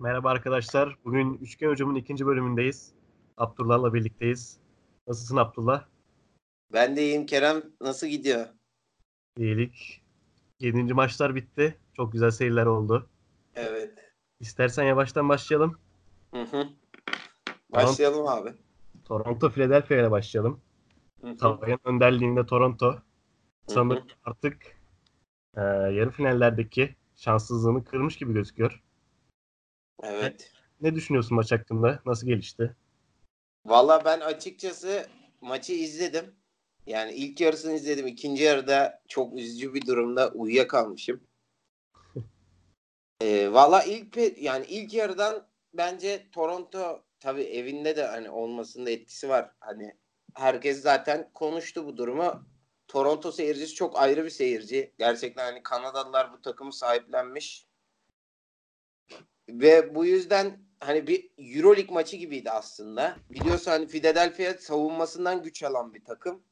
Merhaba arkadaşlar. Bugün Üçgen Hocam'ın ikinci bölümündeyiz. Abdullah'la birlikteyiz. Nasılsın Abdullah? Ben de iyiyim Kerem. Nasıl gidiyor? İyilik. Yedinci maçlar bitti. Çok güzel seyirler oldu. Evet. İstersen yavaştan başlayalım. Hı hı. Başlayalım abi. Toronto Philadelphia ile başlayalım. Hı hı. Tavayan önderliğinde Toronto. Hı hı. Sanırım artık e, yarı finallerdeki şanssızlığını kırmış gibi gözüküyor. Evet. Ne düşünüyorsun maç hakkında? Nasıl gelişti? Valla ben açıkçası maçı izledim. Yani ilk yarısını izledim. İkinci yarıda çok üzücü bir durumda uyuyakalmışım. Ee, Valla ilk yani ilk yarıdan bence Toronto tabii evinde de hani olmasında etkisi var. Hani herkes zaten konuştu bu durumu. Toronto seyircisi çok ayrı bir seyirci. Gerçekten hani Kanadalılar bu takımı sahiplenmiş. Ve bu yüzden hani bir Euroleague maçı gibiydi aslında. Biliyorsun hani Philadelphia savunmasından güç alan bir takım.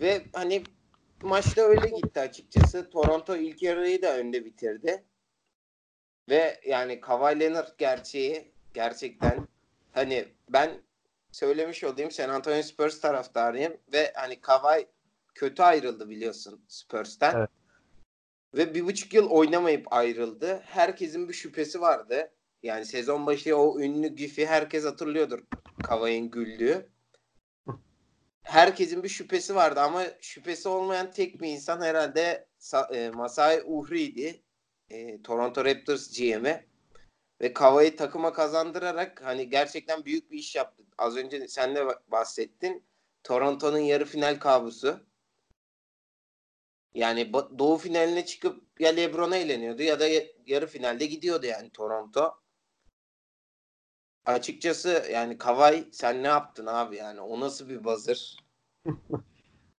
Ve hani maçta öyle gitti açıkçası. Toronto ilk yarıyı da önde bitirdi. Ve yani Kawhi Leonard gerçeği gerçekten hani ben söylemiş olayım San Antonio Spurs taraftarıyım ve hani Kawhi kötü ayrıldı biliyorsun Spurs'ten. Evet. Ve bir buçuk yıl oynamayıp ayrıldı. Herkesin bir şüphesi vardı. Yani sezon başı o ünlü gifi herkes hatırlıyordur. Kawhi'nin güldüğü. Herkesin bir şüphesi vardı ama şüphesi olmayan tek bir insan herhalde e, Masai Ujri'ydi. E, Toronto Raptors GM'i. Ve Kawhi'yi takıma kazandırarak hani gerçekten büyük bir iş yaptı. Az önce sen de bahsettin. Toronto'nun yarı final kabusu. Yani doğu finaline çıkıp ya LeBron'a eğleniyordu ya da ya- yarı finalde gidiyordu yani Toronto. Açıkçası yani Kawhi sen ne yaptın abi yani o nasıl bir buzzer?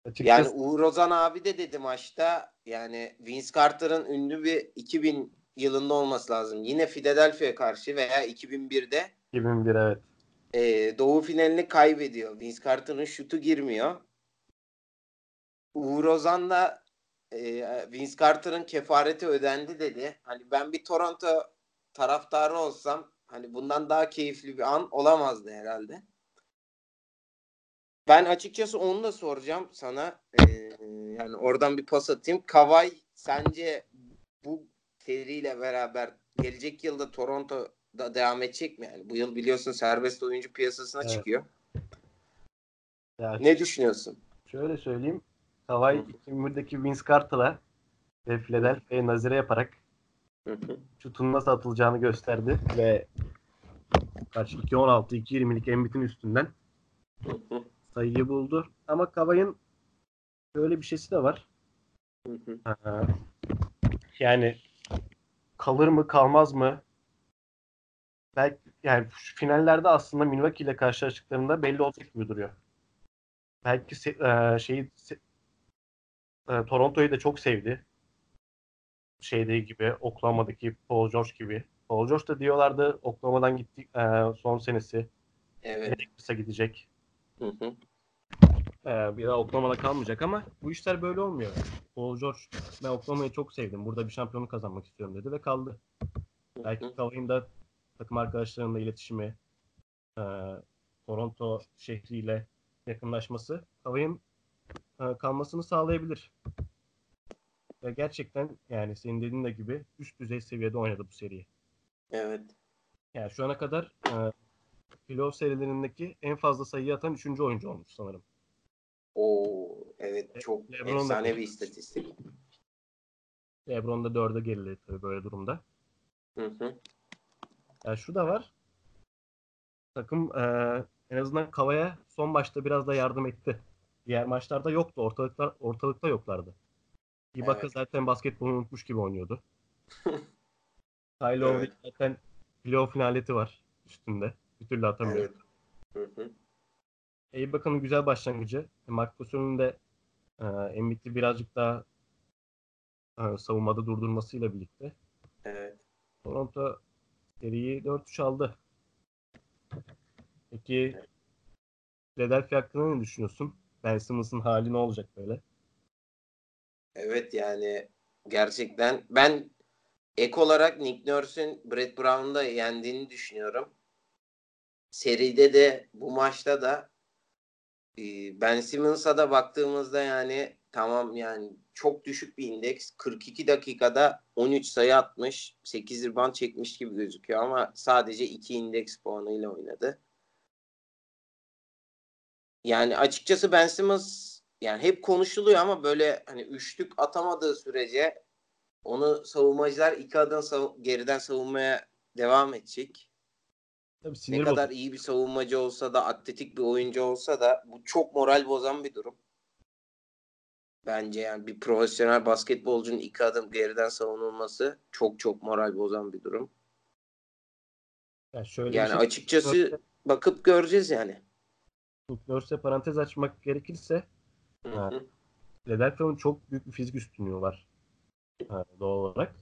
Açıkçası Yani Uğur Ozan abi de dedi maçta yani Vince Carter'ın ünlü bir 2000 yılında olması lazım. Yine Philadelphia karşı veya 2001'de 2001 evet. e, Doğu finalini kaybediyor. Vince Carter'ın şutu girmiyor. Uğur Ozan da e, Vince Carter'ın kefareti ödendi dedi. Hani ben bir Toronto taraftarı olsam hani bundan daha keyifli bir an olamazdı herhalde. Ben açıkçası onu da soracağım sana. Ee, yani oradan bir pas atayım. Kawhi sence bu seriyle beraber gelecek yılda Toronto'da devam edecek mi? Yani bu yıl biliyorsun serbest oyuncu piyasasına Evet. çıkıyor. Ya Ne düşünüyorsun? Şöyle söyleyeyim. Kawhi 2001'deki Vince Carter'a ve Philadelphia'ya nazire yaparak şutun nasıl atılacağını gösterdi ve kaç 2.16 2.20'lik Embiid'in üstünden sayıyı buldu. Ama Kawhi'nin böyle bir şeysi de var. Ee, Yani kalır mı kalmaz mı? Belki yani finallerde aslında Milwaukee ile karşılaştıklarında belli olacak gibi duruyor. Belki se- e, şeyi se- e, Toronto'yu da çok sevdi. Şeyde gibi Oklahoma'daki Paul George gibi. Paul George da diyorlardı Oklahoma'dan gitti e, son senesi. Evet. Kısa gidecek. Hı hı. Ee, bir daha Oklahoma'da kalmayacak ama bu işler böyle olmuyor. Paul George ben Oklahoma'yı çok sevdim. Burada bir şampiyonluk kazanmak istiyorum dedi ve kaldı. Hı Belki. Kawhi'nin da takım arkadaşlarıyla iletişimi, e, Toronto şehriyle yakınlaşması e, kalmasını sağlayabilir. Ve gerçekten yani senin dediğin de gibi üst düzey seviyede oynadı bu seriyi. Evet. Yani şu ana kadar e, playoff serilerindeki en fazla sayı atan 3. oyuncu olmuş sanırım. Oo, evet çok LeBron efsane bir istatistik. LeBron da 4'e geriledi tabii böyle durumda. Hı hı. Yani şu da var. Takım eee, en azından Kava'ya son maçta biraz da yardım etti. Diğer maçlarda yoktu. Ortalıklar ortalıkta yoklardı. Ibaka Evet. zaten basketbolu unutmuş gibi oynuyordu. Kyle Evet. Zaten playoff finaleti var üstünde. Bir türlü atamıyor. Evet. Hı hı. E, Ibaka'nın güzel başlangıcı. E, Gasol'ün de e, Embiid'i birazcık daha e, savunmada durdurmasıyla birlikte Evet. Toronto seriyi 4-3 aldı. Peki Philadelphia hakkında ne düşünüyorsun? Ben Simmons'ın hali ne olacak böyle? Evet yani gerçekten ben ek olarak Nick Nurse'ün Brett Brown'u da yendiğini düşünüyorum. Seride de bu maçta da e, Ben Simmons'a da baktığımızda yani tamam yani çok düşük bir indeks. 42 dakikada 13 sayı atmış. 8 rebound çekmiş gibi gözüküyor ama sadece 2 indeks puanıyla oynadı. Yani açıkçası Ben Simmons yani hep konuşuluyor ama böyle hani üçlük atamadığı sürece onu savunmacılar iki adım sav- geriden savunmaya devam edecek. Tabii Ne sinir kadar bozucu. iyi bir savunmacı olsa da atletik bir oyuncu olsa da bu çok moral bozan bir durum. Bence yani bir profesyonel basketbolcunun iki adım geriden savunulması çok çok moral bozan bir durum. Yani şöyle Yani şey, açıkçası bakıp göreceğiz yani. Nurse'e parantez açmak gerekirse hı. Philadelphia'nın çok büyük bir fizik üstünlüğü var ha, doğal olarak.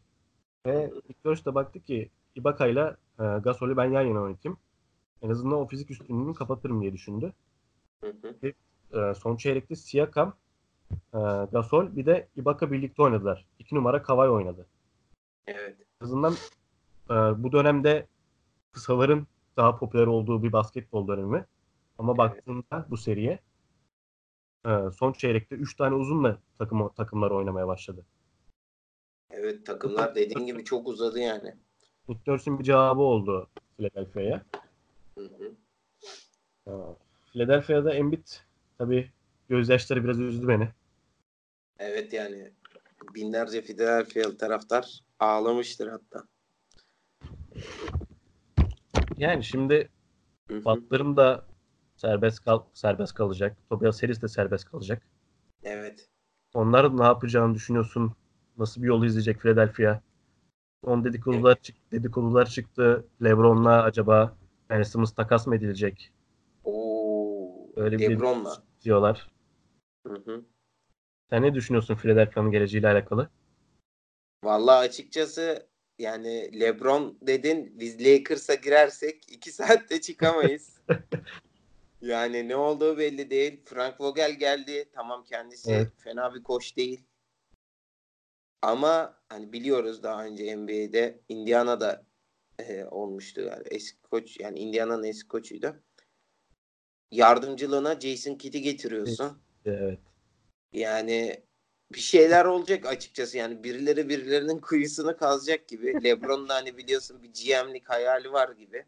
Ve Nick Nurse de baktı ki Ibaka'yla e, Gasol'ü ben yan yana oynatayım. En azından o fizik üstünlüğünü kapatırım diye düşündü. Hı hı. E, son çeyrekte Siakam, e, Gasol bir de Ibaka birlikte oynadılar. İki numara Kawhi oynadı. Evet. En azından e, bu dönemde kısaların daha popüler olduğu bir basketbol dönemi. Ama baktığında bu seriye e, son çeyrekte 3 tane uzunla takım takımlar oynamaya başladı. Evet takımlar dediğin gibi çok uzadı yani. Nurse'ün bir cevabı oldu Philadelphia'ya. E, Philadelphia'da Embiid tabii gözyaşları biraz üzdü beni. Evet yani binlerce Philadelphia taraftar ağlamıştır hatta. Yani şimdi. Butler'ın da serbest kal serbest kalacak. Tobias Harris de serbest kalacak. Evet. Onlar ne yapacağını düşünüyorsun? Nasıl bir yol izleyecek Philadelphia? Son dedikodular, çıktı, dedikodular çıktı. LeBron'la acaba Ben Simmons takas mı edilecek Oo, Öyle bir LeBron'la. diyorlar. Hı hı. Sen ne düşünüyorsun Philadelphia'nın geleceğiyle alakalı? Vallahi açıkçası yani LeBron dedin biz Lakers'a girersek iki saatte çıkamayız. yani ne olduğu belli değil. Frank Vogel geldi. Tamam kendisi Evet. fena bir koç değil. Ama hani biliyoruz daha önce NBA'de Indiana'da e, olmuştu yani eski koç yani Indiana'nın eski koçuydu. Yardımcılığına Jason Kidd'i getiriyorsun. Evet. Yani bir şeyler olacak açıkçası yani birileri birilerinin kuyusunu kazacak gibi. LeBron'un da hani biliyorsun bir GM'lik hayali var gibi.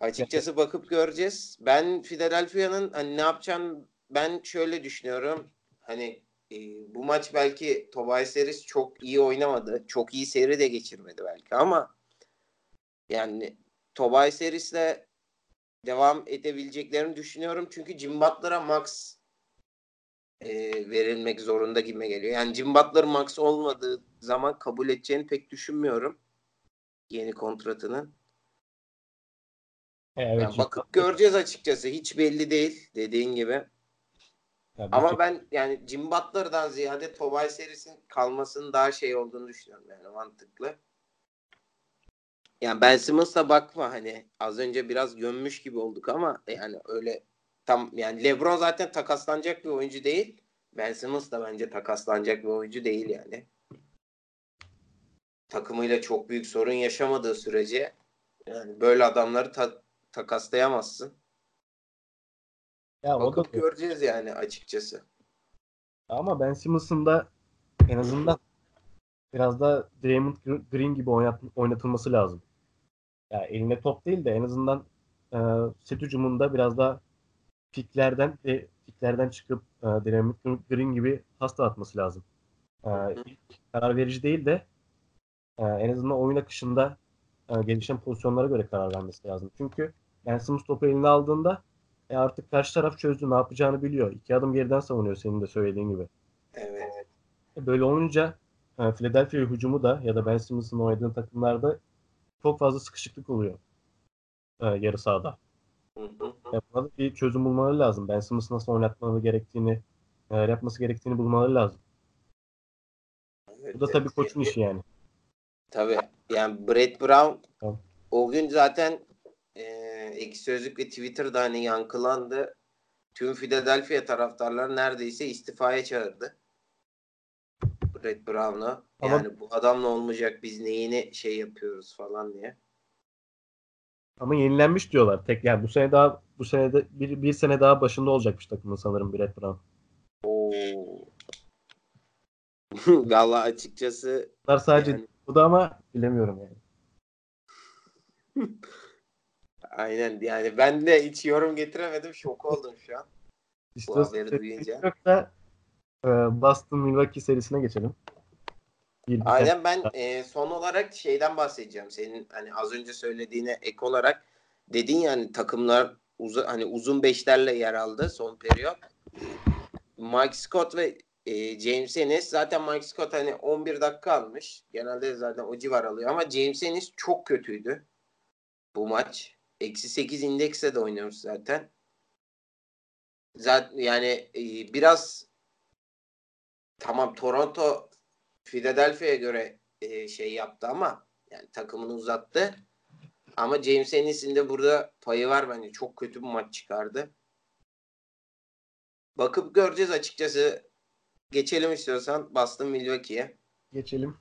Açıkçası bakıp göreceğiz. Ben Philadelphia'nın hani ne yapacağını ben şöyle düşünüyorum. Hani e, bu maç belki Tobias Harris çok iyi oynamadı. Çok iyi seri de geçirmedi belki ama yani Tobias Harris'le devam edebileceklerini düşünüyorum. Çünkü Jim Butler'a max e, verilmek zorunda gibi geliyor. Yani Jim Butler max olmadığı zaman kabul edeceğini pek düşünmüyorum. Yeni kontratının. Evet. Yani bakıp göreceğiz açıkçası. Hiç belli değil dediğin gibi. Tabii Ama ki. ben yani Jim Butler'dan ziyade Tobias Harris'in kalmasının daha şey olduğunu düşünüyorum yani mantıklı. Yani Ben Simmons'a bakma hani az önce biraz gömmüş gibi olduk ama yani öyle tam yani LeBron zaten takaslanacak bir oyuncu değil. Ben Simmons da bence takaslanacak bir oyuncu değil yani. Takımıyla çok büyük sorun yaşamadığı sürece yani böyle adamları ta- takaslayamazsın. ya o da Bakıp göreceğiz yani açıkçası. Ama Ben Simmons'ın da en azından biraz da Draymond Green gibi oynat, oynatılması lazım. Ya eline top değil de en azından e, set hücumunda biraz da piklerden ve piklerden çıkıp e, Draymond Green gibi hasta atması lazım. E, karar verici değil de e, en azından oyun akışında e, gelişen pozisyonlara göre karar vermesi lazım. Çünkü Ben Simmons topu eline aldığında e, artık karşı taraf çözdü ne yapacağını biliyor. İki adım geriden savunuyor senin de söylediğin gibi. Evet. E, Böyle olunca e, Philadelphia hücumu da ya da Ben Simmons'ın oynadığı takımlarda çok fazla sıkışıklık oluyor e, yarı sahada. E, buna da bir çözüm bulmaları lazım. Ben Simmons'ı nasıl oynatmaları gerektiğini, neler yapması gerektiğini bulmaları lazım. Evet, Bu da tabii koçun işi yani. Tabii. Yani Brett Brown Tamam. o gün zaten e, ek sözlük ve Twitter'da hani yankılandı. Tüm Philadelphia taraftarlar neredeyse istifaya çağırdı. Brett Brown'u. Ama- Yani bu adamla olmayacak biz neyini şey yapıyoruz falan diye. Ama yenilenmiş diyorlar. Tek yani bu sene daha bu senede bir, bir sene daha başında olacakmış takımın sanırım Brett Brown. Oo. Valla açıkçası Bunlar sadece yani, bu da ama bilemiyorum yani. aynen yani ben de hiç yorum getiremedim. Şok oldum şu an. İşte Bu haberi duyunca. Yok da e, Boston Milwaukee serisine geçelim. Aynen ben e, son olarak şeyden bahsedeceğim. Senin hani az önce söylediğine ek olarak dedin yani takımlar uza, hani uzun beşlerle yer aldı son periyot. Mike Scott ve e, James Ennis zaten Mike Scott hani 11 dakika almış. Genelde zaten o civar alıyor ama James Ennis çok kötüydü bu maç. Eksi 8 indekse de oynamış zaten. Zaten yani e, biraz tamam Toronto Philadelphia'ya göre e, şey yaptı ama yani takımını uzattı. Ama James Ennis'in de burada payı var bence. Çok kötü bir maç çıkardı. Bakıp göreceğiz açıkçası. Geçelim istiyorsan Boston Milwaukee'ye. geçelim.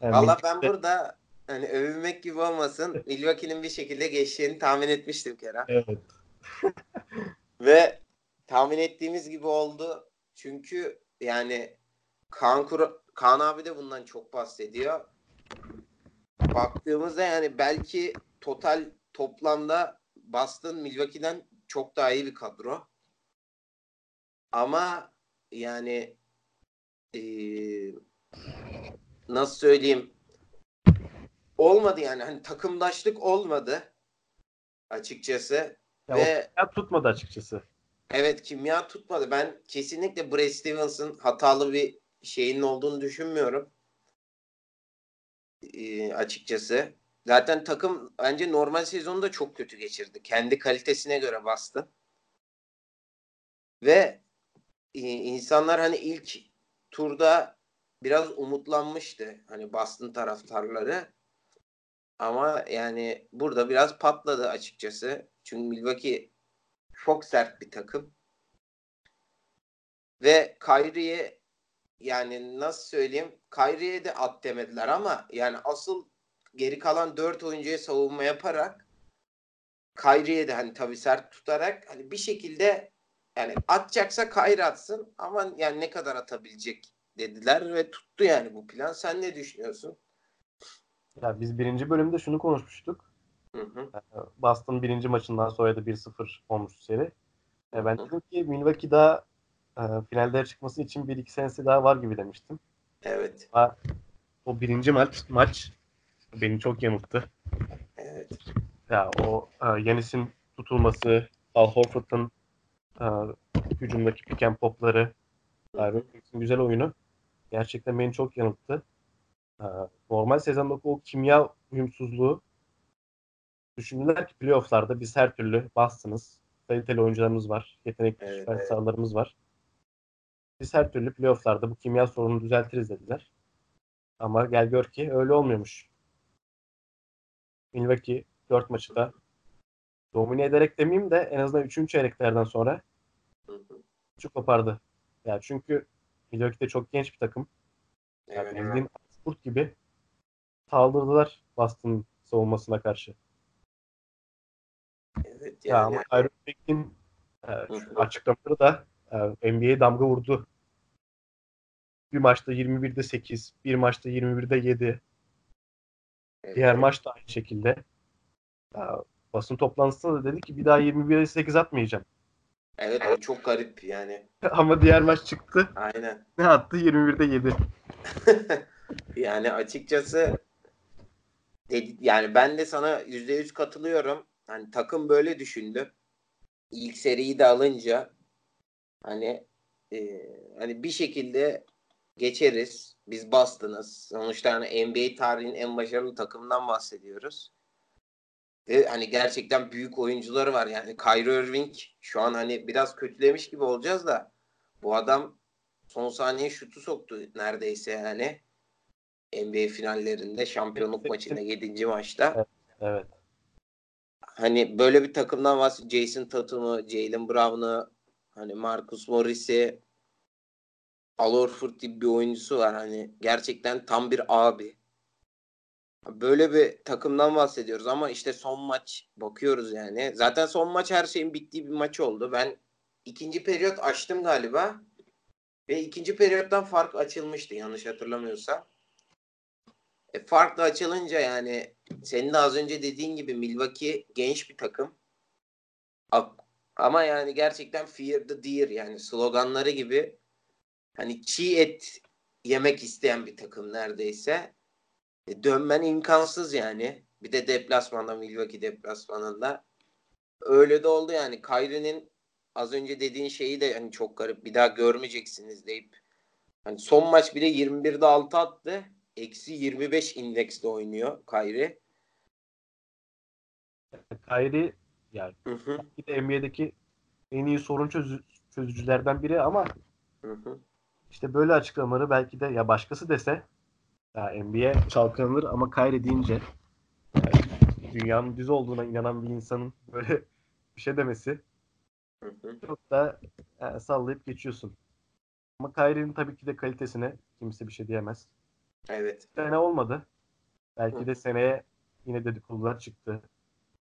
Yani Valla ben burada hani övünmek gibi olmasın. Milwaukee'nin bir şekilde geçeceğini tahmin etmiştim Kerem. Evet. Ve tahmin ettiğimiz gibi oldu. Çünkü yani Kaan, Kura- Kaan abi de bundan çok bahsediyor. Baktığımızda yani belki total toplamda Boston Milwaukee'den çok daha iyi bir kadro. Ama yani eee, nasıl söyleyeyim olmadı yani hani takımdaşlık olmadı açıkçası Ya ve o tutmadı açıkçası. Evet kimya tutmadı. Ben kesinlikle Brad Stevens'ın hatalı bir şeyinin olduğunu düşünmüyorum. Ee, açıkçası. Zaten takım bence normal sezonu da çok kötü geçirdi. Kendi kalitesine göre bastı. Ve e, insanlar hani ilk turda biraz umutlanmıştı. Hani Boston taraftarları. Ama yani burada biraz patladı açıkçası. Çünkü Milwaukee çok sert bir takım. Ve Kyrie'ye yani nasıl söyleyeyim Kyrie'ye de at demediler ama yani asıl geri kalan 4 oyuncuya savunma yaparak Kyrie'ye de hani tabii sert tutarak hani bir şekilde yani atacaksa Kyrie atsın ama yani ne kadar atabilecek dediler ve tuttu yani bu plan. Sen ne düşünüyorsun? Ya biz birinci bölümde şunu konuşmuştuk. Hı hı. Boston birinci maçından sonra da 1-0 olmuş seri. E, Ben Hı hı. dedim ki Milwaukee daha e, finallere çıkması için bir iki senesi daha var gibi demiştim. Evet. O birinci maç maç beni çok yanılttı. Evet. Ya o e, Yanis'in tutulması, Al Horford'un e, hücumdaki pick and pop'ları, Irving'in güzel oyunu gerçekten beni çok yanılttı. E, normal sezondaki o kimya uyumsuzluğu düşündüler ki playoff'larda biz her türlü bastınız. Kaliteli oyuncularımız var. Yetenekli Evet, süperstarlarımız var. Biz her türlü playoff'larda bu kimya sorununu düzeltiriz dediler. Ama gel gör ki öyle olmuyormuş. Milwaukee 4 maçı da domine ederek demeyeyim de en azından 3. çeyreklerden sonra çok kopardı. Ya çünkü Milwaukee de çok genç bir takım. Yani Evet. Spurt gibi saldırdılar Boston savunmasına karşı. Evet Ya yani. ama Kyrie Irving'in e, açıklamaları da e, NBA'ye damga vurdu. Bir maçta 21'de 8, bir maçta 21'de 7, Evet. diğer maç da aynı şekilde. Ya, basın toplantısında da dedi ki bir daha 21'de 8 atmayacağım. Evet o çok garip yani. Ama diğer maç çıktı. Aynen. Ne attı? 21'de 7. yani açıkçası dedi, yani ben de sana %100 katılıyorum. Hani takım böyle düşündü. İlk seriyi de alınca hani e, hani bir şekilde geçeriz. Biz bastınız. Sonuçta hani NBA tarihinin en başarılı takımından bahsediyoruz. Ve hani gerçekten büyük oyuncuları var. Yani Kyrie Irving şu an hani biraz kötülemiş gibi olacağız da bu adam son saniye şutu soktu neredeyse yani. NBA finallerinde şampiyonluk maçında 7. maçta. Evet. Hani böyle bir takımdan bahsediyor. Jason Tatum'u, Jalen Brown'u, hani Marcus Morris'i Al Horford gibi bir oyuncusu var. Hani gerçekten tam bir abi. Böyle bir takımdan bahsediyoruz ama işte son maç bakıyoruz yani. Zaten son maç her şeyin bittiği bir maç oldu. Ben ikinci periyot açtım galiba. Ve ikinci periyottan fark açılmıştı yanlış hatırlamıyorsam. E, fark da açılınca yani senin de az önce dediğin gibi Milwaukee genç bir takım. Ama yani gerçekten fear the deer yani sloganları gibi hani çiğ et yemek isteyen bir takım neredeyse. E, dönmen imkansız yani. Bir de deplasmanda Milwaukee deplasmanında. Öyle de oldu yani. Kyrie'nin az önce dediğin şeyi de hani çok garip. Bir daha görmeyeceksiniz deyip hani son maç bile 21'de 6 attı. Eksi 25 indekste oynuyor Kyrie. Kyrie yani hı hı. NBA'deki en iyi sorun çözü, çözücülerden biri ama hı hı. işte böyle açıklamaları belki de ya başkası dese ya NBA çalkanılır ama Kyrie deyince yani dünyanın düz olduğuna inanan bir insanın böyle bir şey demesi hı hı. çok da yani sallayıp geçiyorsun. Ama Kyrie'nin tabii ki de kalitesine kimse bir şey diyemez. Evet. Sene olmadı. Belki hı. de seneye yine dedikodular çıktı.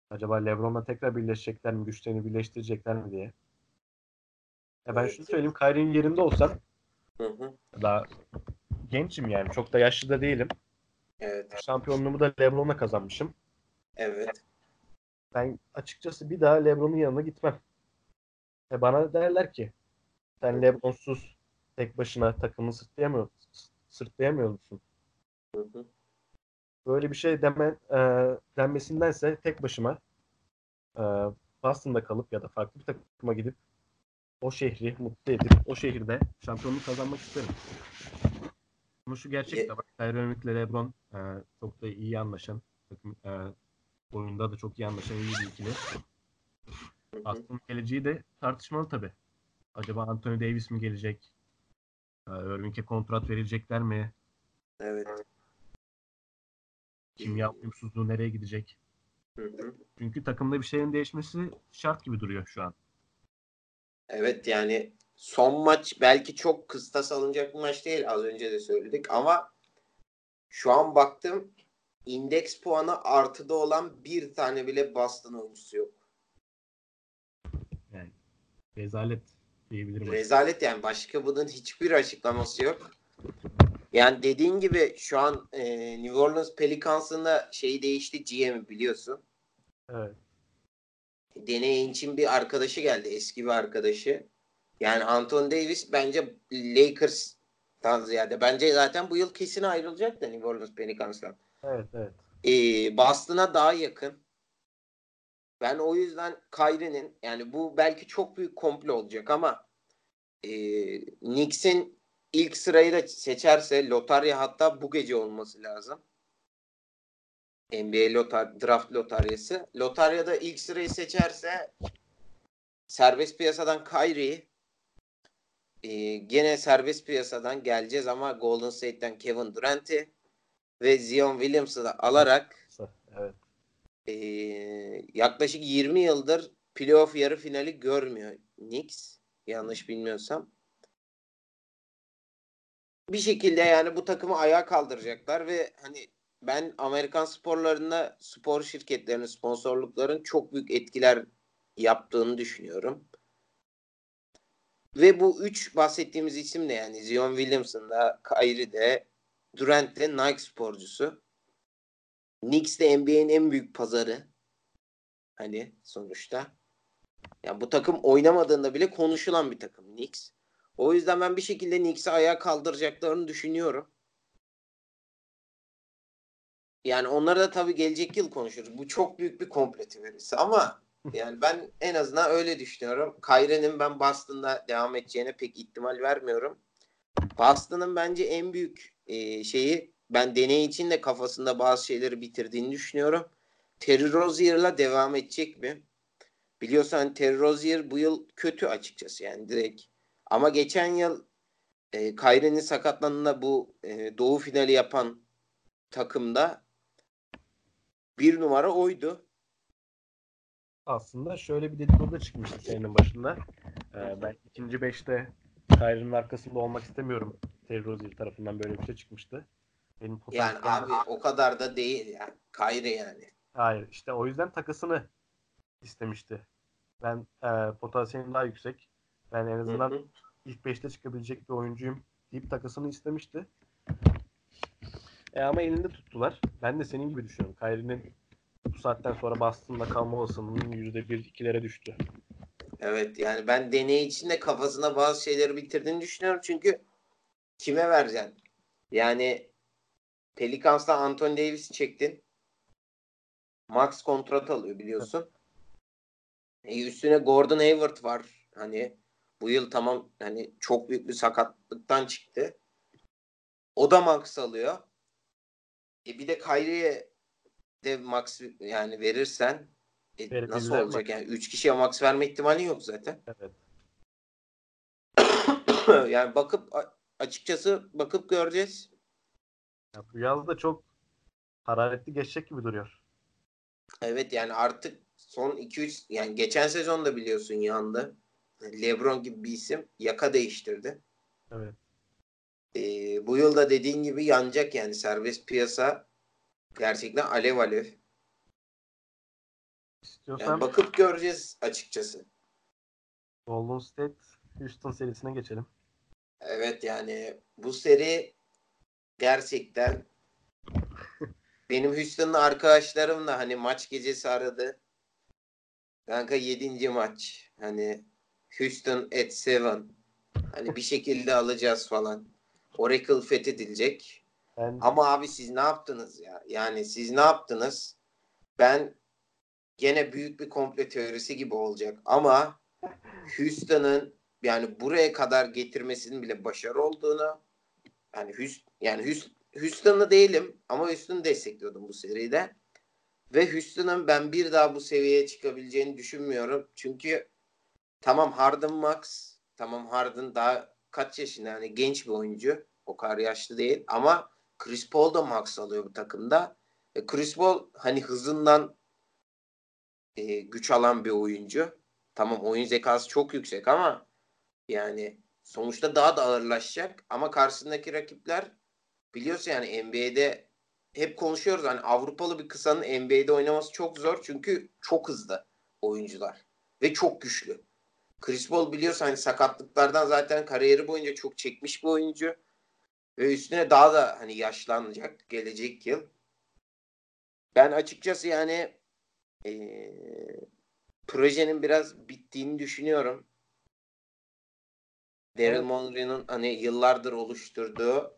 Acaba LeBron'la tekrar birleşecekler mi? Güçlerini birleştirecekler mi diye. Ya ben evet. şunu söyleyeyim. Kyrie'nin yerinde olsam hı hı. daha gençim yani. Çok da yaşlı da değilim. Evet. Şampiyonluğumu da LeBron'la kazanmışım. Evet. Ben açıkçası bir daha LeBron'un yanına gitmem. E bana derler ki sen LeBron'suz tek başına takımı sırtlayamıyor, sırtlayamıyor musun? Hı hı. Böyle bir şey deme, e, denmesindense tek başıma e, Boston'da kalıp ya da farklı bir takıma gidip o şehri mutlu edip o şehirde şampiyonluk kazanmak isterim. Ama şu gerçek de bak Kyrie Irving ile LeBron e, çok da iyi anlaşan takım e, oyunda da çok iyi anlaşan iyi bir ikili. Aslında geleceği de tartışmalı tabi. Acaba Anthony Davis mi gelecek? E, Irving'e kontrat verilecekler mi? Evet. Kimya uyumsuzluğu nereye gidecek? Hı hı. Çünkü takımda bir şeyin değişmesi şart gibi duruyor şu an. Evet yani son maç belki çok kıstas alınacak bir maç değil az önce de söyledik ama şu an baktım indeks puanı artıda olan bir tane bile Boston oyuncusu yok. Yani rezalet diyebilirim. Rezalet yani başka bunun hiçbir açıklaması yok. Yani dediğin gibi şu an e, New Orleans Pelicans'ın da şeyi değişti GM'i biliyorsun. Evet. Deney için bir arkadaşı geldi. Eski bir arkadaşı. Yani Anthony Davis bence Lakers'tan ziyade. Bence zaten bu yıl kesin ayrılacak da New Orleans Pelicans'tan. Evet evet. Ee, Boston'a daha yakın. Ben o yüzden Kyrie'nin yani bu belki çok büyük komplo olacak ama e, Knicks'in ilk sırayı da seçerse lotarya hatta bu gece olması lazım. NBA lotar draft lotaryası. Lotaryada ilk sırayı seçerse serbest piyasadan Kyrie e, gene serbest piyasadan geleceğiz ama Golden State'ten Kevin Durant'i ve Zion Williams'ı da alarak evet. E, yaklaşık 20 yıldır playoff yarı finali görmüyor Knicks. Yanlış bilmiyorsam bir şekilde yani bu takımı ayağa kaldıracaklar ve hani ben Amerikan sporlarında spor şirketlerinin sponsorlukların çok büyük etkiler yaptığını düşünüyorum. Ve bu üç bahsettiğimiz isim de yani Zion Williamson da, Kyrie de, Durant Nike sporcusu. Knicks de NBA'nin en büyük pazarı. Hani sonuçta. Yani bu takım oynamadığında bile konuşulan bir takım Knicks. O yüzden ben bir şekilde Knicks'i ayağa kaldıracaklarını düşünüyorum. Yani onları da tabii gelecek yıl konuşuruz. Bu çok büyük bir komplo teorisi ama yani ben en azından öyle düşünüyorum. Kyrie'nin ben Boston'da devam edeceğine pek ihtimal vermiyorum. Boston'ın bence en büyük e, şeyi ben deney için de kafasında bazı şeyleri bitirdiğini düşünüyorum. Terry Rozier'la devam edecek mi? Biliyorsan hani Terry Rozier bu yıl kötü açıkçası yani direkt ama geçen yıl e, Kyrie'nin sakatlandığında bu e, doğu finali yapan takımda bir numara oydu. Aslında şöyle bir dedikodu da çıkmıştı senin başında. Ee, ben ikinci beşte Kyrie'nin arkasında olmak istemiyorum. Terry Rozier tarafından böyle bir şey çıkmıştı. Benim Yani abi o kadar da değil yani. Kayre yani. Hayır işte o yüzden takısını istemişti. Ben e, potansiyelim daha yüksek. Ben en azından Hı hı. ilk 5'te çıkabilecek bir oyuncuyum deyip takısını istemişti. E ama elinde tuttular. Ben de senin gibi düşünüyorum. Kyrie'nin bu saatten sonra Boston'da kalma olasılığının %1-2'lere düştü. Evet yani ben deney içinde kafasına bazı şeyleri bitirdiğini düşünüyorum. Çünkü kime vereceksin? Yani Pelicans'ta Anthony Davis'i çektin. Max kontrat alıyor biliyorsun. E üstüne Gordon Hayward var. Hani bu yıl tamam hani çok büyük bir sakatlıktan çıktı. O da max alıyor. E bir de Kyrie'ye de max yani verirsen e nasıl mi? olacak yani 3 kişiye max verme ihtimali yok zaten. Evet. yani bakıp açıkçası bakıp göreceğiz. Ya bu yaz da çok hararetli geçecek gibi duruyor. Evet yani artık son 2-3 yani geçen sezon da biliyorsun yandı. LeBron gibi bir isim yaka değiştirdi. Evet. Ee, bu yılda dediğin gibi yanacak yani serbest piyasa gerçekten alev alev. İstiyorsan Yani bakıp göreceğiz açıkçası. Golden State Houston serisine geçelim. Evet yani bu seri gerçekten benim Houston'lı arkadaşlarım da hani maç gecesi aradı. Kanka 7. maç. Hani Houston at 7. Hani bir şekilde alacağız falan. Oracle fethedilecek. Ben Ama abi siz ne yaptınız ya? Yani siz ne yaptınız? Ben gene büyük bir komple teorisi gibi olacak ama Houston'ın yani buraya kadar getirmesinin bile başarı olduğunu yani Houston, yani Houston'lı değilim ama Houston'ı destekliyordum bu seride. Ve Houston'ın ben bir daha bu seviyeye çıkabileceğini düşünmüyorum. Çünkü tamam Harden Max, tamam Harden daha kaç yaşında yani genç bir oyuncu. O kadar yaşlı değil ama Chris Paul da max alıyor bu takımda. Ve Chris Paul hani hızından e, güç alan bir oyuncu. Tamam oyun zekası çok yüksek ama yani sonuçta daha da ağırlaşacak ama karşısındaki rakipler biliyorsun yani NBA'de hep konuşuyoruz hani Avrupalı bir kısanın NBA'de oynaması çok zor çünkü çok hızlı oyuncular ve çok güçlü. Chris Paul biliyorsun hani sakatlıklardan zaten kariyeri boyunca çok çekmiş bir oyuncu ve üstüne daha da hani yaşlanacak gelecek yıl. Ben açıkçası yani eee, projenin biraz bittiğini düşünüyorum. Daryl. Monroe'nun hani yıllardır oluşturduğu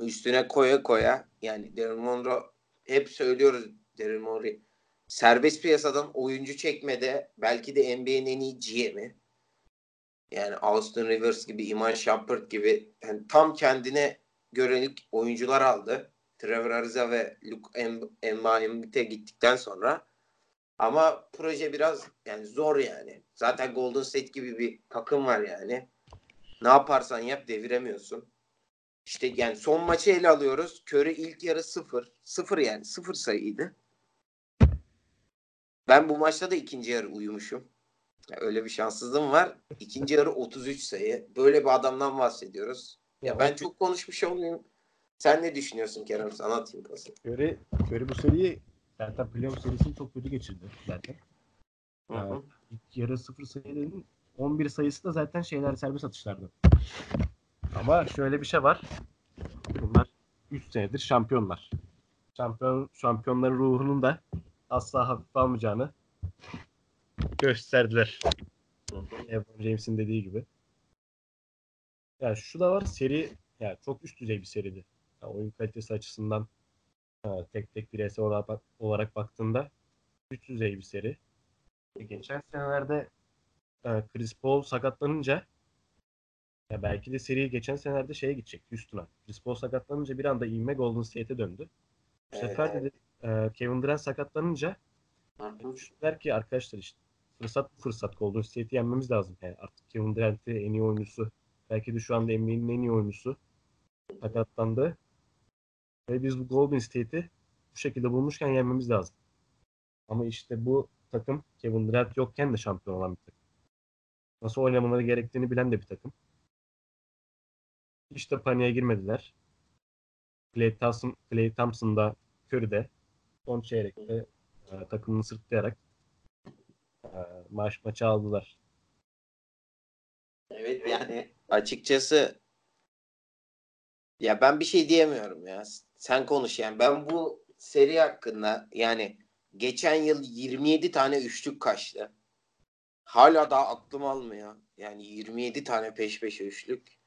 üstüne koya koya yani Daryl Monroe hep söylüyoruz Daryl Monroe serbest piyasadan oyuncu çekmede belki de NBA'nin en iyi GM'i. Yani Austin Rivers gibi, Iman Shumpert gibi yani tam kendine görelik oyuncular aldı. Trevor Ariza ve Luke Embiid'e gittikten sonra ama proje biraz yani zor yani. Zaten Golden State gibi bir takım var yani. Ne yaparsan yap deviremiyorsun. İşte yani son maçı ele alıyoruz. Curry ilk yarı sıfır. Sıfır yani. Sıfır sayıydı. Ben bu maçta da ikinci yarı uyumuşum. Ya öyle bir şanssızlığım var. İkinci yarı 33 sayı. Böyle bir adamdan bahsediyoruz. Ya ben çok konuşmuş olmayayım. Sen ne düşünüyorsun Kerem? Sana atayım pası. Göre bu seriyi zaten playoff serisini çok kötü geçirdi zaten. Hı hı. İlk yarı sıfır sayı dedin. 11 sayısı da zaten şeyler serbest atışlardı. Ama şöyle bir şey var. Bunlar 3 senedir şampiyonlar. Şampiyon, şampiyonların ruhunun da asla hafif almayacağını gösterdiler. LeBron James'in dediği gibi. Yani şu da var seri yani çok üst düzey bir seriydi. Yani oyun kalitesi açısından e, tek tek bireysel olarak, bak- olarak baktığında üst düzey bir seri. Geçen senelerde e, Chris Paul sakatlanınca ya belki de seri geçen senelerde şeye gidecek Houston'a. Chris Paul sakatlanınca bir anda ivme Golden State'e döndü. Bu Evet, sefer de e, Kevin Durant sakatlanınca düşündüler ki arkadaşlar işte fırsat bu fırsat Golden State'i yenmemiz lazım. Yani artık Kevin Durant'i en iyi oyuncusu belki de şu anda NBA'nin en iyi oyuncusu sakatlandı. Ve biz bu Golden State'i bu şekilde bulmuşken yenmemiz lazım. Ama işte bu takım Kevin Durant yokken de şampiyon olan bir takım. Nasıl oynamaları gerektiğini bilen de bir takım. Hiç de paniğe girmediler. Clay Thompson, Clay Thompson da Curry'de son çeyrekte e, takımını sırtlayarak e, maç maçı aldılar. Evet yani açıkçası ya ben bir şey diyemiyorum ya. Sen konuş yani. Ben bu seri hakkında yani geçen yıl 27 tane üçlük kaçtı. Hala daha aklım almıyor. Yani 27 tane peş peşe üçlük.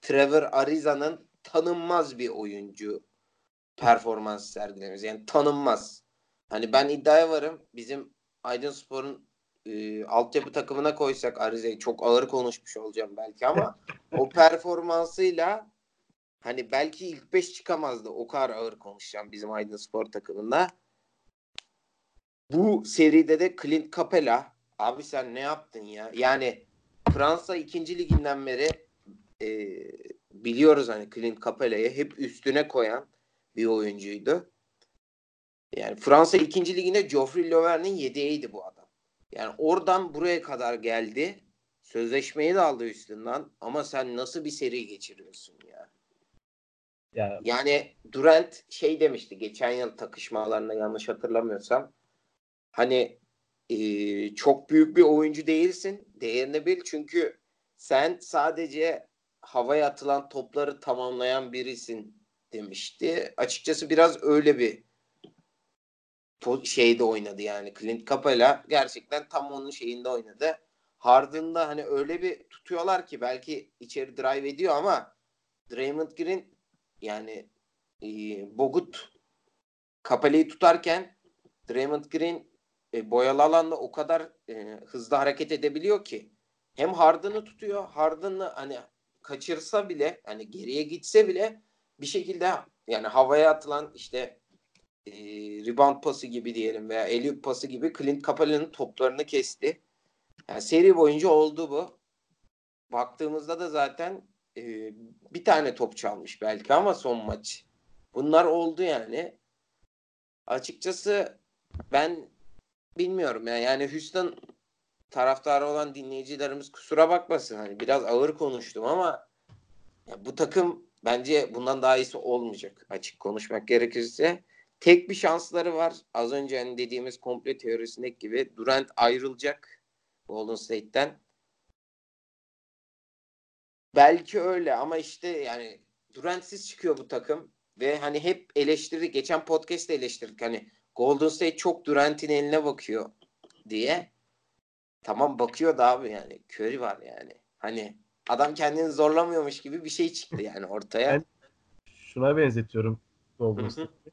Trevor Ariza'nın tanınmaz bir oyuncu performans sergilemesi. Yani tanınmaz. Hani ben iddiaya varım. Bizim Aydın Spor'un e, altyapı takımına koysak Ariza'yı çok ağır konuşmuş olacağım belki ama o performansıyla hani belki ilk 5 çıkamazdı. O kadar ağır konuşacağım bizim Aydın Spor takımında. Bu seride de Clint Capela abi sen ne yaptın ya? Yani Fransa 2. liginden beri e, biliyoruz hani Clint Capela'yı hep üstüne koyan bir oyuncuydu. Yani Fransa 2. liginde Geoffrey Lauvert'in yedeğiydi bu adam. Yani oradan buraya kadar geldi. Sözleşmeyi de aldı üstünden ama sen nasıl bir seri geçiriyorsun ya? Ya Yani Durant şey demişti geçen yıl takışmalarında yanlış hatırlamıyorsam. Hani e, çok büyük bir oyuncu değilsin. Değerini bil çünkü sen sadece havaya atılan topları tamamlayan birisin demişti. Açıkçası biraz öyle bir şeyde oynadı yani. Clint Capela gerçekten tam onun şeyinde oynadı. Harden'da hani öyle bir tutuyorlar ki belki içeri drive ediyor ama Draymond Green yani e, Bogut Capela'yı tutarken Draymond Green e, boyalı alanda o kadar e, hızlı hareket edebiliyor ki hem Harden'ı tutuyor Harden'ı hani kaçırsa bile hani geriye gitse bile bir şekilde yani havaya atılan işte e, rebound pası gibi diyelim veya alley pası gibi Clint Capela'nın toplarını kesti. Yani seri boyunca oldu bu. Baktığımızda da zaten e, bir tane top çalmış belki ama son maç. Bunlar oldu yani. Açıkçası ben bilmiyorum ya. Yani Houston taraftarı olan dinleyicilerimiz kusura bakmasın. Hani biraz ağır konuştum ama ya bu takım bence bundan daha iyisi olmayacak. Açık konuşmak gerekirse. Tek bir şansları var. Az önce hani dediğimiz komple teorisindeki gibi Durant ayrılacak Golden State'ten. Belki öyle ama işte yani Durant'siz çıkıyor bu takım ve hani hep eleştirdik. Geçen podcast'te eleştirdik. Hani Golden State çok Durant'in eline bakıyor diye. Tamam bakıyor da abi yani. Curry var yani. Hani adam kendini zorlamıyormuş gibi bir şey çıktı yani ortaya. Ben- şuna benzetiyorum Golden. State'i.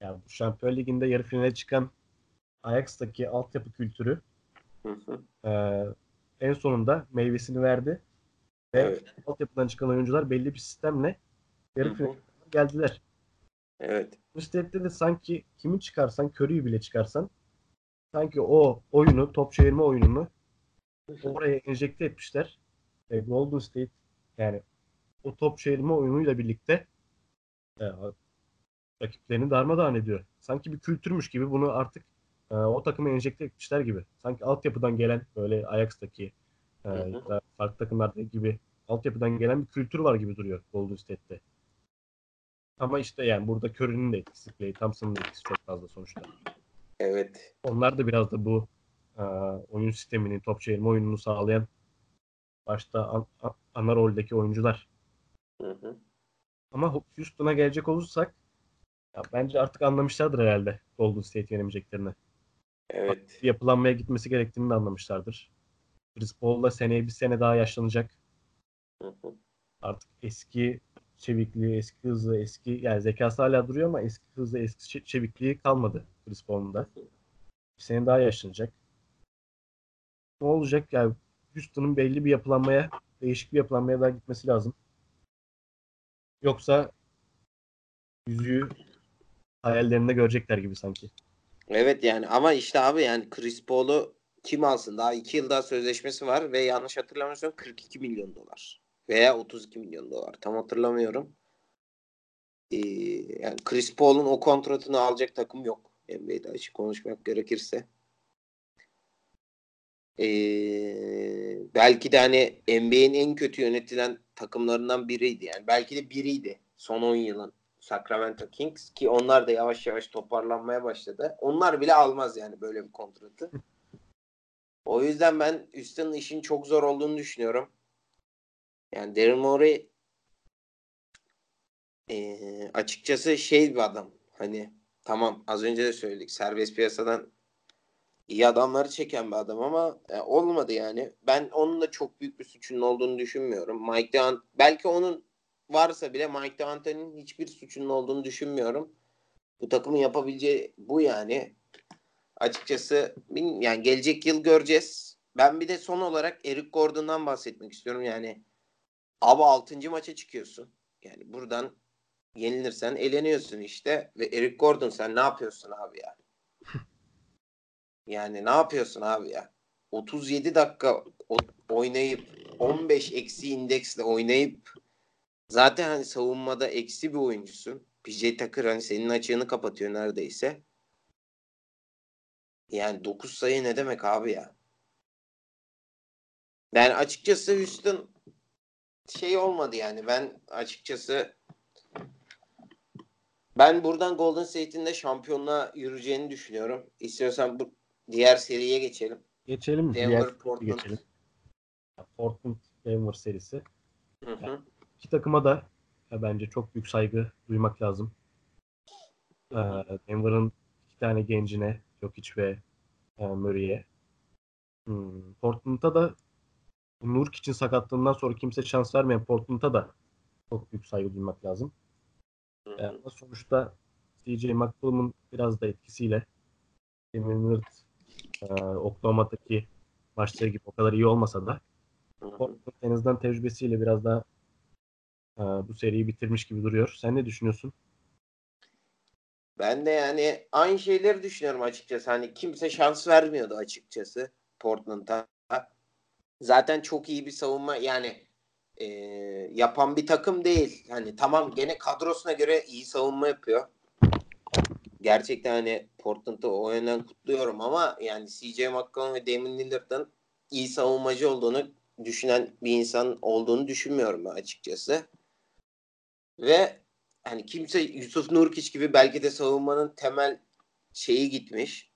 Ya bu Şampiyon Ligi'nde yarı finale çıkan Ajax'taki altyapı kültürü Hı hı. e, en sonunda meyvesini verdi. Ve evet. altyapıdan çıkan oyuncular belli bir sistemle yarı finale geldiler. Evet. Bu State'de de sanki kimi çıkarsan, Curry'i bile çıkarsan sanki o oyunu, top çevirme oyununu oraya enjekte etmişler. E, Golden State yani o top çevirme oyunuyla birlikte e, rakiplerini darmadağın ediyor. Sanki bir kültürmüş gibi bunu artık e, o takıma enjekte etmişler gibi. Sanki altyapıdan gelen böyle Ajax'taki e, farklı takımlardaki gibi altyapıdan gelen bir kültür var gibi duruyor Golden State'te. Ama işte yani burada Curry'nin de etkisi, Klay Thompson'ın da etkisi çok fazla sonuçta. Evet. Onlar da biraz da bu e, oyun sistemini, top çevirme oyununu sağlayan başta an, an- ana roldeki oyuncular. Hı hı. Ama Houston'a gelecek olursak ya bence artık anlamışlardır herhalde Golden State yenemeyeceklerini. Evet. Yapılanmaya gitmesi gerektiğini de anlamışlardır. Chris Paul da seneye bir sene daha yaşlanacak. Artık eski çevikliği, eski hızı, eski yani zekası hala duruyor ama eski hızı, eski çe- çevikliği kalmadı Chris Paul'un da. Bir sene daha yaşlanacak. Ne olacak? Yani Houston'ın belli bir yapılanmaya, değişik bir yapılanmaya daha gitmesi lazım. Yoksa yüzüğü hayallerinde görecekler gibi sanki. Evet yani ama işte abi yani Chris Paul'u kim alsın? Daha 2 yıl daha sözleşmesi var ve yanlış hatırlamıyorsam 42 milyon dolar. Veya 32 milyon dolar. Tam hatırlamıyorum. Ee, yani Chris Paul'un o kontratını alacak takım yok. NBA'de açık konuşmak gerekirse. Ee, belki de hani NBA'nin en kötü yönetilen takımlarından biriydi. Yani belki de biriydi son 10 yılın Sacramento Kings ki onlar da yavaş yavaş toparlanmaya başladı. Onlar bile almaz yani böyle bir kontratı. O yüzden ben Houston'ın işin çok zor olduğunu düşünüyorum. Yani Daryl Morey ee, açıkçası şey bir adam. Hani tamam az önce de söyledik. Serbest piyasadan iyi adamları çeken bir adam ama e, olmadı yani. Ben onun da çok büyük bir suçunun olduğunu düşünmüyorum. Mike D'Ant belki onun varsa bile Mike D'Antoni'nin hiçbir suçunun olduğunu düşünmüyorum. Bu takımın yapabileceği bu yani. Açıkçası yani gelecek yıl göreceğiz. Ben bir de son olarak Eric Gordon'dan bahsetmek istiyorum. Yani abi 6. maça çıkıyorsun. Yani buradan yenilirsen eleniyorsun işte ve Eric Gordon sen ne yapıyorsun abi ya? Yani ne yapıyorsun abi ya? 37 dakika oynayıp 15 eksi indeksle oynayıp zaten hani savunmada eksi bir oyuncusun. PJ Tucker hani senin açığını kapatıyor neredeyse. Yani 9 sayı ne demek abi ya? Yani açıkçası Houston şey olmadı yani. Ben açıkçası ben buradan Golden State'in de şampiyonluğa yürüyeceğini düşünüyorum. İstiyorsan bu diğer seriye geçelim. Geçelim. Denver, diğer Portland. geçelim. Portland Denver serisi. Hı hı. İki takıma da ya, bence çok büyük saygı duymak lazım. Ee, Denver'ın iki tane gencine Jokic ve e, Murray'e. Hmm, Portland'a da Nurk için sakatlığından sonra kimse şans vermeyen Portland'a da çok büyük saygı duymak lazım. Hı Yani sonuçta CJ McCollum'un biraz da etkisiyle Damian Lillard e, Oklahoma'daki maçları gibi o kadar iyi olmasa da. Portland en azından tecrübesiyle biraz daha e, bu seriyi bitirmiş gibi duruyor. Sen ne düşünüyorsun? Ben de yani aynı şeyleri düşünüyorum açıkçası. Hani kimse şans vermiyordu açıkçası Portland'a. Zaten çok iyi bir savunma yani e, yapan bir takım değil. Hani tamam gene kadrosuna göre iyi savunma yapıyor. Gerçekten hani Portland'ı o yönden kutluyorum ama yani CJ McCollum ve Damian Lillard'ın iyi savunmacı olduğunu düşünen bir insan olduğunu düşünmüyorum açıkçası. Ve hani kimse Yusuf Nurkic gibi belki de savunmanın temel şeyi gitmiş.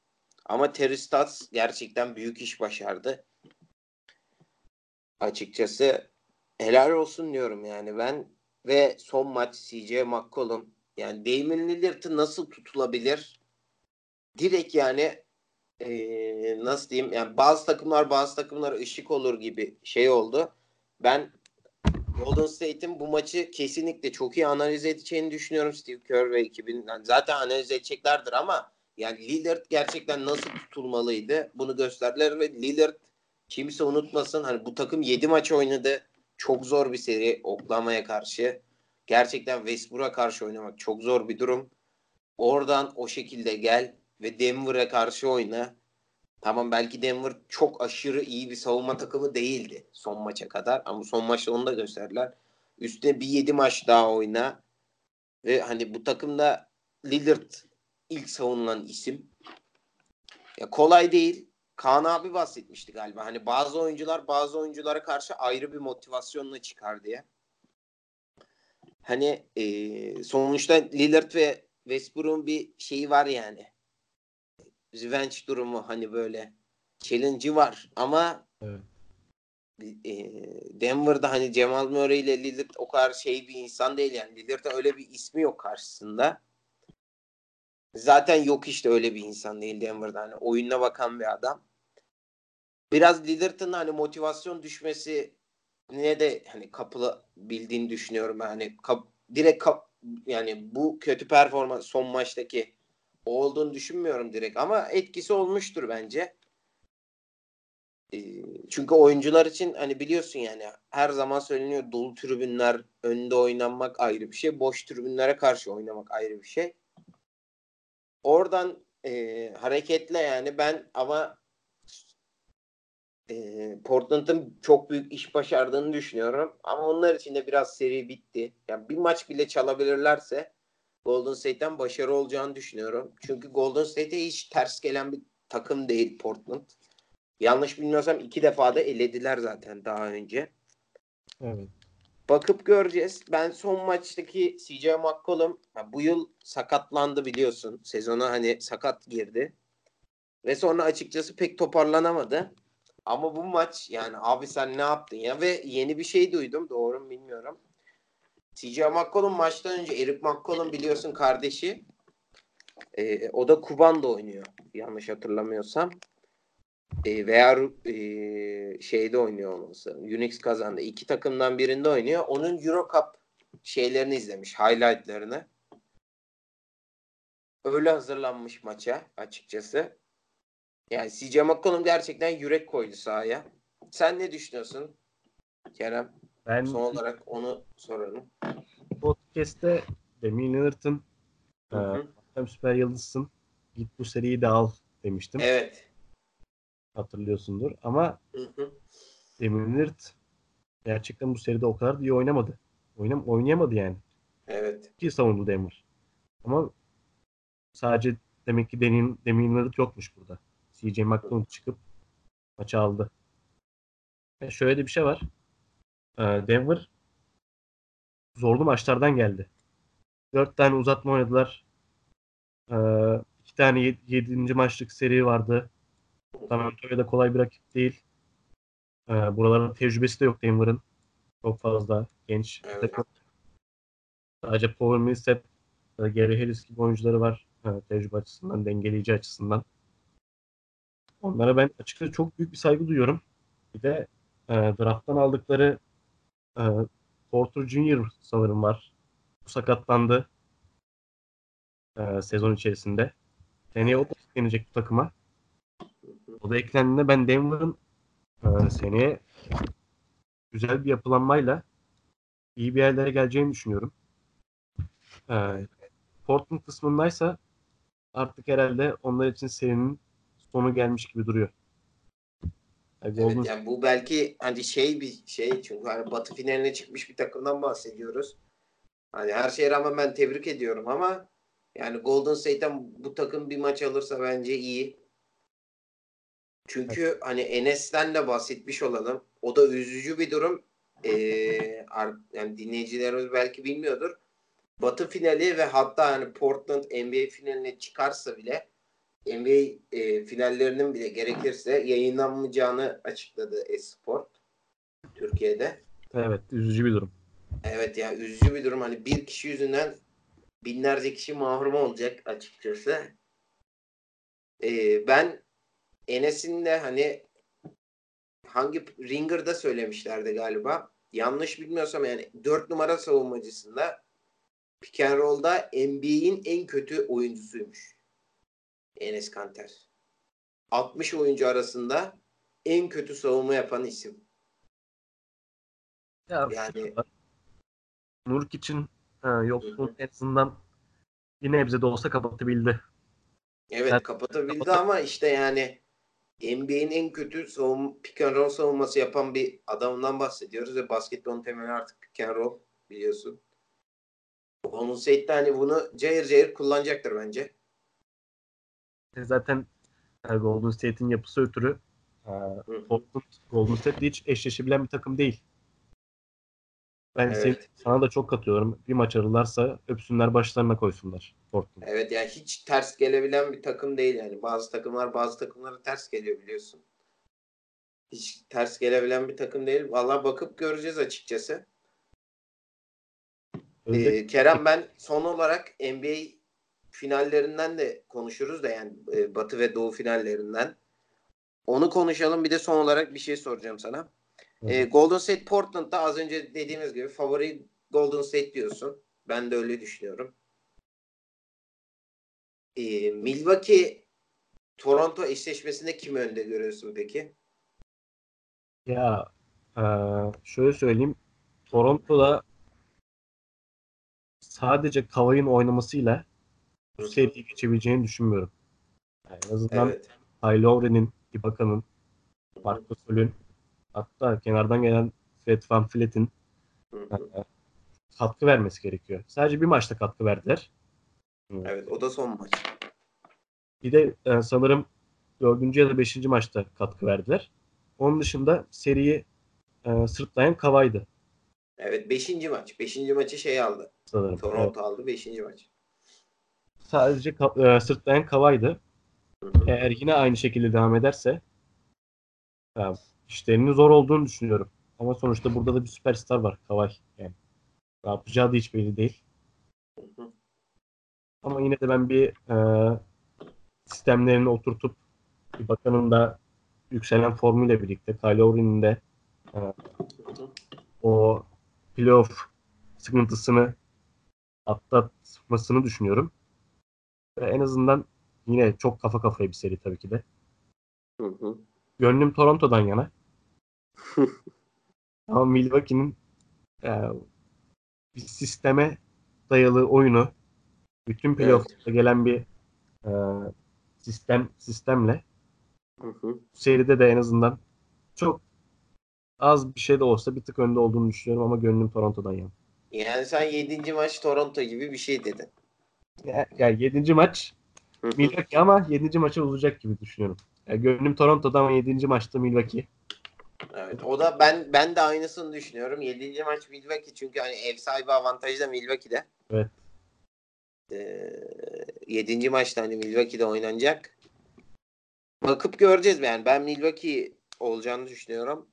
Ama Terry Stotts gerçekten büyük iş başardı. Açıkçası helal olsun diyorum yani ben ve son maç CJ McCollum yani Damian Lillard'ı nasıl tutulabilir? Direkt yani eee, nasıl diyeyim yani bazı takımlar bazı takımlara ışık olur gibi şey oldu. Ben Golden State'in bu maçı kesinlikle çok iyi analiz edeceğini düşünüyorum Steve Kerr ve ekibinin. Zaten analiz edeceklerdir ama yani Lillard gerçekten nasıl tutulmalıydı bunu gösterdiler ve Lillard kimse unutmasın hani bu takım 7 maç oynadı. Çok zor bir seri Oklahoma'ya karşı. Gerçekten Westbrook'a karşı oynamak çok zor bir durum. Oradan o şekilde gel ve Denver'a karşı oyna. Tamam belki Denver çok aşırı iyi bir savunma takımı değildi son maça kadar ama son maçta onu da gösterdiler. Üstüne bir 7 maç daha oyna ve hani bu takımda Lillard ilk savunulan isim. Ya kolay değil. Kaan abi bahsetmişti galiba. Hani bazı oyuncular bazı oyunculara karşı ayrı bir motivasyonla çıkar diye. Hani e, sonuçta Lillard ve Westbrook'un bir şeyi var yani. Revenge durumu hani böyle challenge'ı var ama Evet. e, Denver'da hani Cemal Murray ile Lillard o kadar şey bir insan değil yani. Lillard'ın öyle bir ismi yok karşısında. Zaten yok işte öyle bir insan değil Denver'da. Hani oyununa bakan bir adam. Biraz Lillard'ın hani motivasyon düşmesi ne de hani kapılı bildiğini düşünüyorum. Hani kap, direkt kap, yani bu kötü performans son maçtaki o olduğunu düşünmüyorum direkt ama etkisi olmuştur bence. Ee, çünkü oyuncular için hani biliyorsun yani her zaman söyleniyor dolu tribünler önünde oynanmak ayrı bir şey. Boş tribünlere karşı oynamak ayrı bir şey. Oradan e, hareketle yani ben ama e, Portland'ın çok büyük iş başardığını düşünüyorum. Ama onlar için de biraz seri bitti. Yani bir maç bile çalabilirlerse Golden State'ten başarı olacağını düşünüyorum. Çünkü Golden State'e hiç ters gelen bir takım değil Portland. Yanlış bilmiyorsam iki defa da elediler zaten daha önce. Evet. Bakıp göreceğiz. Ben son maçtaki CJ McCollum bu yıl sakatlandı biliyorsun. Sezona hani sakat girdi. Ve sonra açıkçası pek toparlanamadı. Ama bu maç yani abi sen ne yaptın ya ve yeni bir şey duydum doğru mu bilmiyorum. CJ McCollum maçtan önce Eric McCollum biliyorsun kardeşi. Ee, o da Kuban'da oynuyor yanlış hatırlamıyorsam. Ee, veya e, şeyde oynuyor olması. Unix kazandı. İki takımdan birinde oynuyor. Onun Euro Cup şeylerini izlemiş. Highlightlarını. Öyle hazırlanmış maça açıkçası. Yani CJ McCollum gerçekten yürek koydu sahaya. Sen ne düşünüyorsun Kerem? Ben Son olarak onu soralım. podcast'te Damian Lillard'ın hem süper yıldızsın git bu seriyi de al demiştim. Evet. Hatırlıyorsundur. Ama. Damian Lillard gerçekten bu seride o kadar da iyi oynamadı. Oynam oynayamadı yani. Evet. İyi savundu Denver. Ama sadece demek ki Damian Lillard yokmuş burada. CJ McCollum çıkıp maçı aldı. Ve şöyle de bir şey var. Ee, Denver zorlu maçlardan geldi. Dört tane uzatma oynadılar. Ee, iki tane yed- yedinci maçlık seri vardı. San Antonio da kolay bir rakip değil. Ee, buraların tecrübesi de yok Denver'ın. Çok fazla genç. Evet. takım. Sadece Paul Millsap, e, Gary Harris gibi oyuncuları var. e, tecrübe açısından, dengeleyici açısından. Onlara ben açıkçası çok büyük bir saygı duyuyorum. Bir de e, drafttan aldıkları e, Porter Junior sanırım var. Bu sakatlandı e, sezon içerisinde. Seneye o da eklenecek bu takıma. O da eklendiğinde ben Denver'ın e, seneye güzel bir yapılanmayla iyi bir yerlere geleceğini düşünüyorum. E, Portland kısmındaysa artık herhalde onlar için serinin sonu gelmiş gibi duruyor. Golden Evet yani bu belki hani şey bir şey çünkü hani Batı finaline çıkmış bir takımdan bahsediyoruz. Hani her şeye rağmen ben tebrik ediyorum ama yani Golden State'ten bu takım bir maç alırsa bence iyi. Çünkü hani Enes'ten de bahsetmiş olalım. O da üzücü bir durum. Ee, yani dinleyicilerimiz belki bilmiyordur. Batı finali ve hatta hani Portland NBA finaline çıkarsa bile NBA e, finallerinin bile gerekirse yayınlanmayacağını açıkladı Esport Türkiye'de. evet üzücü bir durum. Evet ya üzücü bir durum. Hani bir kişi yüzünden binlerce kişi mahrum olacak açıkçası. Ee, ben Enes'in de hani hangi Ringer'da söylemişlerdi galiba. Yanlış bilmiyorsam yani 4 numara savunmacısında pick and roll'da NBA'in en kötü oyuncusuymuş. Enes Kanter. 60 oyuncu arasında en kötü savunma yapan isim. Ya, Yani- Nurk için ha, yokluğun en azından bir nebze de olsa kapatabildi. Evet Ben- kapatabildi Kapat- ama işte yani NBA'in en kötü savun pick and roll savunması yapan bir adamından bahsediyoruz ve basketbolun temeli artık pick and roll biliyorsun. Onun de hani bunu cayır cayır kullanacaktır bence. E, Zaten e, Golden State'in yapısı ötürü e. Portland Golden State'le hiç eşleşebilen bir takım değil. Ben Evet. senin- sana da çok katılıyorum. Bir maç arılarsa öpsünler başlarına koysunlar Portland. Evet yani hiç ters gelebilen bir takım değil yani. Bazı takımlar bazı takımlara ters geliyor biliyorsun. Hiç ters gelebilen bir takım değil. Vallahi bakıp göreceğiz açıkçası. Ee, Kerem ben son olarak NBA finallerinden de konuşuruz da yani e, Batı ve Doğu finallerinden. Onu konuşalım. Bir de son olarak bir şey soracağım sana. Ee, Golden State Portland'da az önce dediğimiz gibi favori Golden State diyorsun. Ben de öyle düşünüyorum. Ee, Milwaukee Toronto eşleşmesinde kimi önde görüyorsun peki? Ya e, şöyle söyleyeyim. Toronto'da sadece Kawhi'nin oynamasıyla bu seriyi geçebileceğini düşünmüyorum. Yani en azından Evet. Ty Lowry'nin, Ibaka'nın, Marc Gasol'ün hatta kenardan gelen Fred Van Fleet'in e, katkı vermesi gerekiyor. Sadece bir maçta katkı verdiler. Evet o da son maç. Bir de e, sanırım dördüncü ya da beşinci maçta katkı verdiler. Onun dışında seriyi e, sırtlayan Kavay'dı Evet 5. maç. 5. maçı şey aldı. sanırım. Toronto aldı 5. maç. Sadece ka- e, sırtlayan Kavay'dı. Eğer yine aynı şekilde devam ederse ya, işlerinin zor olduğunu düşünüyorum. Ama sonuçta burada da bir süperstar var Kavay. Yani ne yapacağı da hiç belli değil. Ama yine de ben bir e, sistemlerini oturtup bir bakanın da yükselen formuyla birlikte Kyle Lowry'nin de e, o playoff sıkıntısını atlatmasını düşünüyorum. Ve en azından yine çok kafa kafaya bir seri tabii ki de. Hı hı. Gönlüm Toronto'dan yana. Ama Milwaukee'nin e, bir sisteme dayalı oyunu bütün playoff'ta gelen bir e, sistem sistemle Hı hı. seride de en azından çok az bir şey de olsa bir tık önde olduğunu düşünüyorum ama gönlüm Toronto'dan yana. Yani sen 7. maç Toronto gibi bir şey dedin. Ya- Yani 7. maç. Milwaukee ama 7. maça uzayacak gibi düşünüyorum. Yani gönlüm Toronto'da ama 7. maçta Milwaukee. Evet. O da ben ben de aynısını düşünüyorum. 7. maç Milwaukee çünkü hani ev sahibi avantajı da Milwaukee'de. Evet. Ee, 7. maçta hani Milwaukee'de oynanacak. Bakıp göreceğiz yani. Ben Milwaukee olacağını düşünüyorum.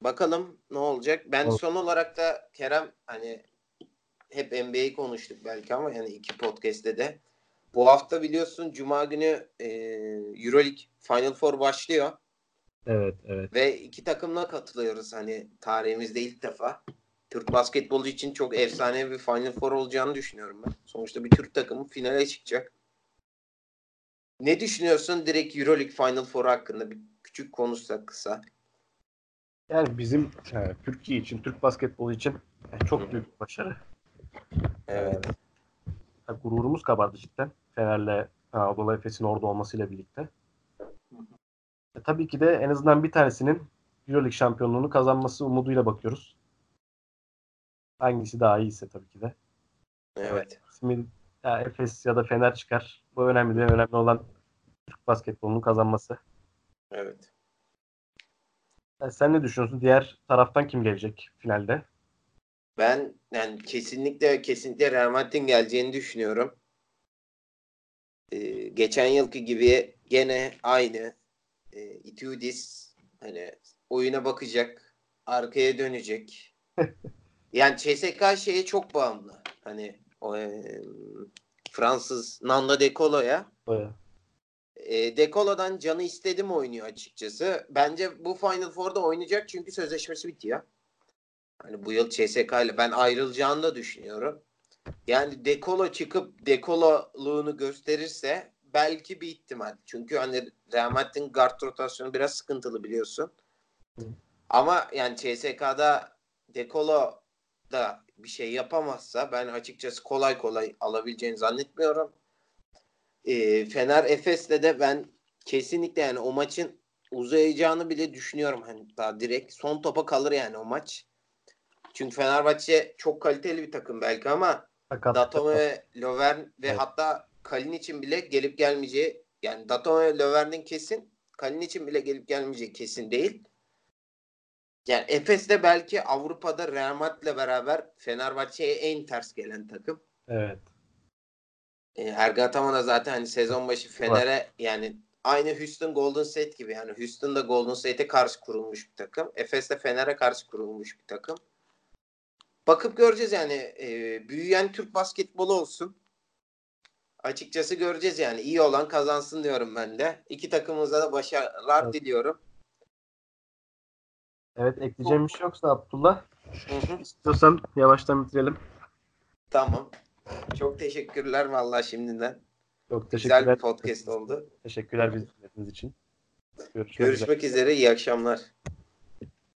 Bakalım ne olacak. Ben Olur. son olarak da Kerem hani hep NBA'yi konuştuk belki ama yani iki podcast'te de. Bu hafta biliyorsun Cuma günü e, Euroleague Final Four başlıyor. Evet, evet. Ve iki takımla katılıyoruz hani tarihimizde ilk defa. Türk basketbolu için çok efsane bir Final Four olacağını düşünüyorum ben. Sonuçta bir Türk takımı finale çıkacak. Ne düşünüyorsun direkt Euroleague Final Four hakkında? Bir küçük konuşsak kısa. Yani bizim e, Türkiye için, Türk basketbolu için e, çok büyük bir başarı. Evet. E, gururumuz kabardı cidden. Fener'le Anadolu Efes'in orada olmasıyla birlikte. E, tabii ki de en azından bir tanesinin Euroleague şampiyonluğunu kazanması umuduyla bakıyoruz. Hangisi daha iyiyse tabii ki de. Evet. İsmi ya Efes ya da Fener çıkar. Bu önemli değil. Önemli olan Türk basketbolunun kazanması. Evet. E, sen ne düşünüyorsun? Diğer taraftan kim gelecek finalde? Ben yani kesinlikle kesinlikle Real Madrid'in geleceğini düşünüyorum. Ee, geçen yılki gibi gene aynı e, Itiudis hani oyuna bakacak, arkaya dönecek. yani CSK şeye çok bağımlı. Hani o, e, Fransız Nando De Colo'ya. Böyle. E, De Colo'dan canı istedim oynuyor açıkçası. Bence bu Final Four'da oynayacak çünkü sözleşmesi bitiyor. Hani bu yıl CSK ile ben ayrılacağını da düşünüyorum. Yani Dekolo çıkıp Dekololuğunu gösterirse belki bir ihtimal. Çünkü hani Real Madrid'in guard rotasyonu biraz sıkıntılı biliyorsun. Hı. Ama yani CSK'da Dekolo da bir şey yapamazsa ben açıkçası kolay kolay alabileceğini zannetmiyorum. Ee, Fener Efes'le de ben kesinlikle yani o maçın uzayacağını bile düşünüyorum. Hani daha direkt son topa kalır yani o maç. Çünkü Fenerbahçe çok kaliteli bir takım belki ama. Datome ve Lovern ve Evet. hatta Kalin için bile gelip gelmeyeceği yani Datome ve Lovern'in kesin Kalin için bile gelip gelmeyeceği kesin değil. Yani Efes de belki Avrupa'da Real Madrid'le beraber Fenerbahçe'ye en ters gelen takım. Evet. E, Ergin Ataman da zaten hani sezon başı Fener'e yani aynı Houston Golden State gibi yani Houston da Golden State'e karşı kurulmuş bir takım. Efes de Fener'e karşı kurulmuş bir takım. Bakıp göreceğiz yani e, büyüyen Türk basketbolu olsun. Açıkçası göreceğiz yani iyi olan kazansın diyorum ben de. İki takımımıza da başarılar Evet. diliyorum. Evet ekleyeceğim bir şey yoksa Abdullah. Hı hı. İstiyorsan yavaştan bitirelim. Tamam. Çok teşekkürler vallahi şimdiden. Çok Güzel teşekkürler. bir podcast oldu. Teşekkürler bizi dinlediğiniz için. Görüşmek üzere. Görüşmek üzere. iyi akşamlar.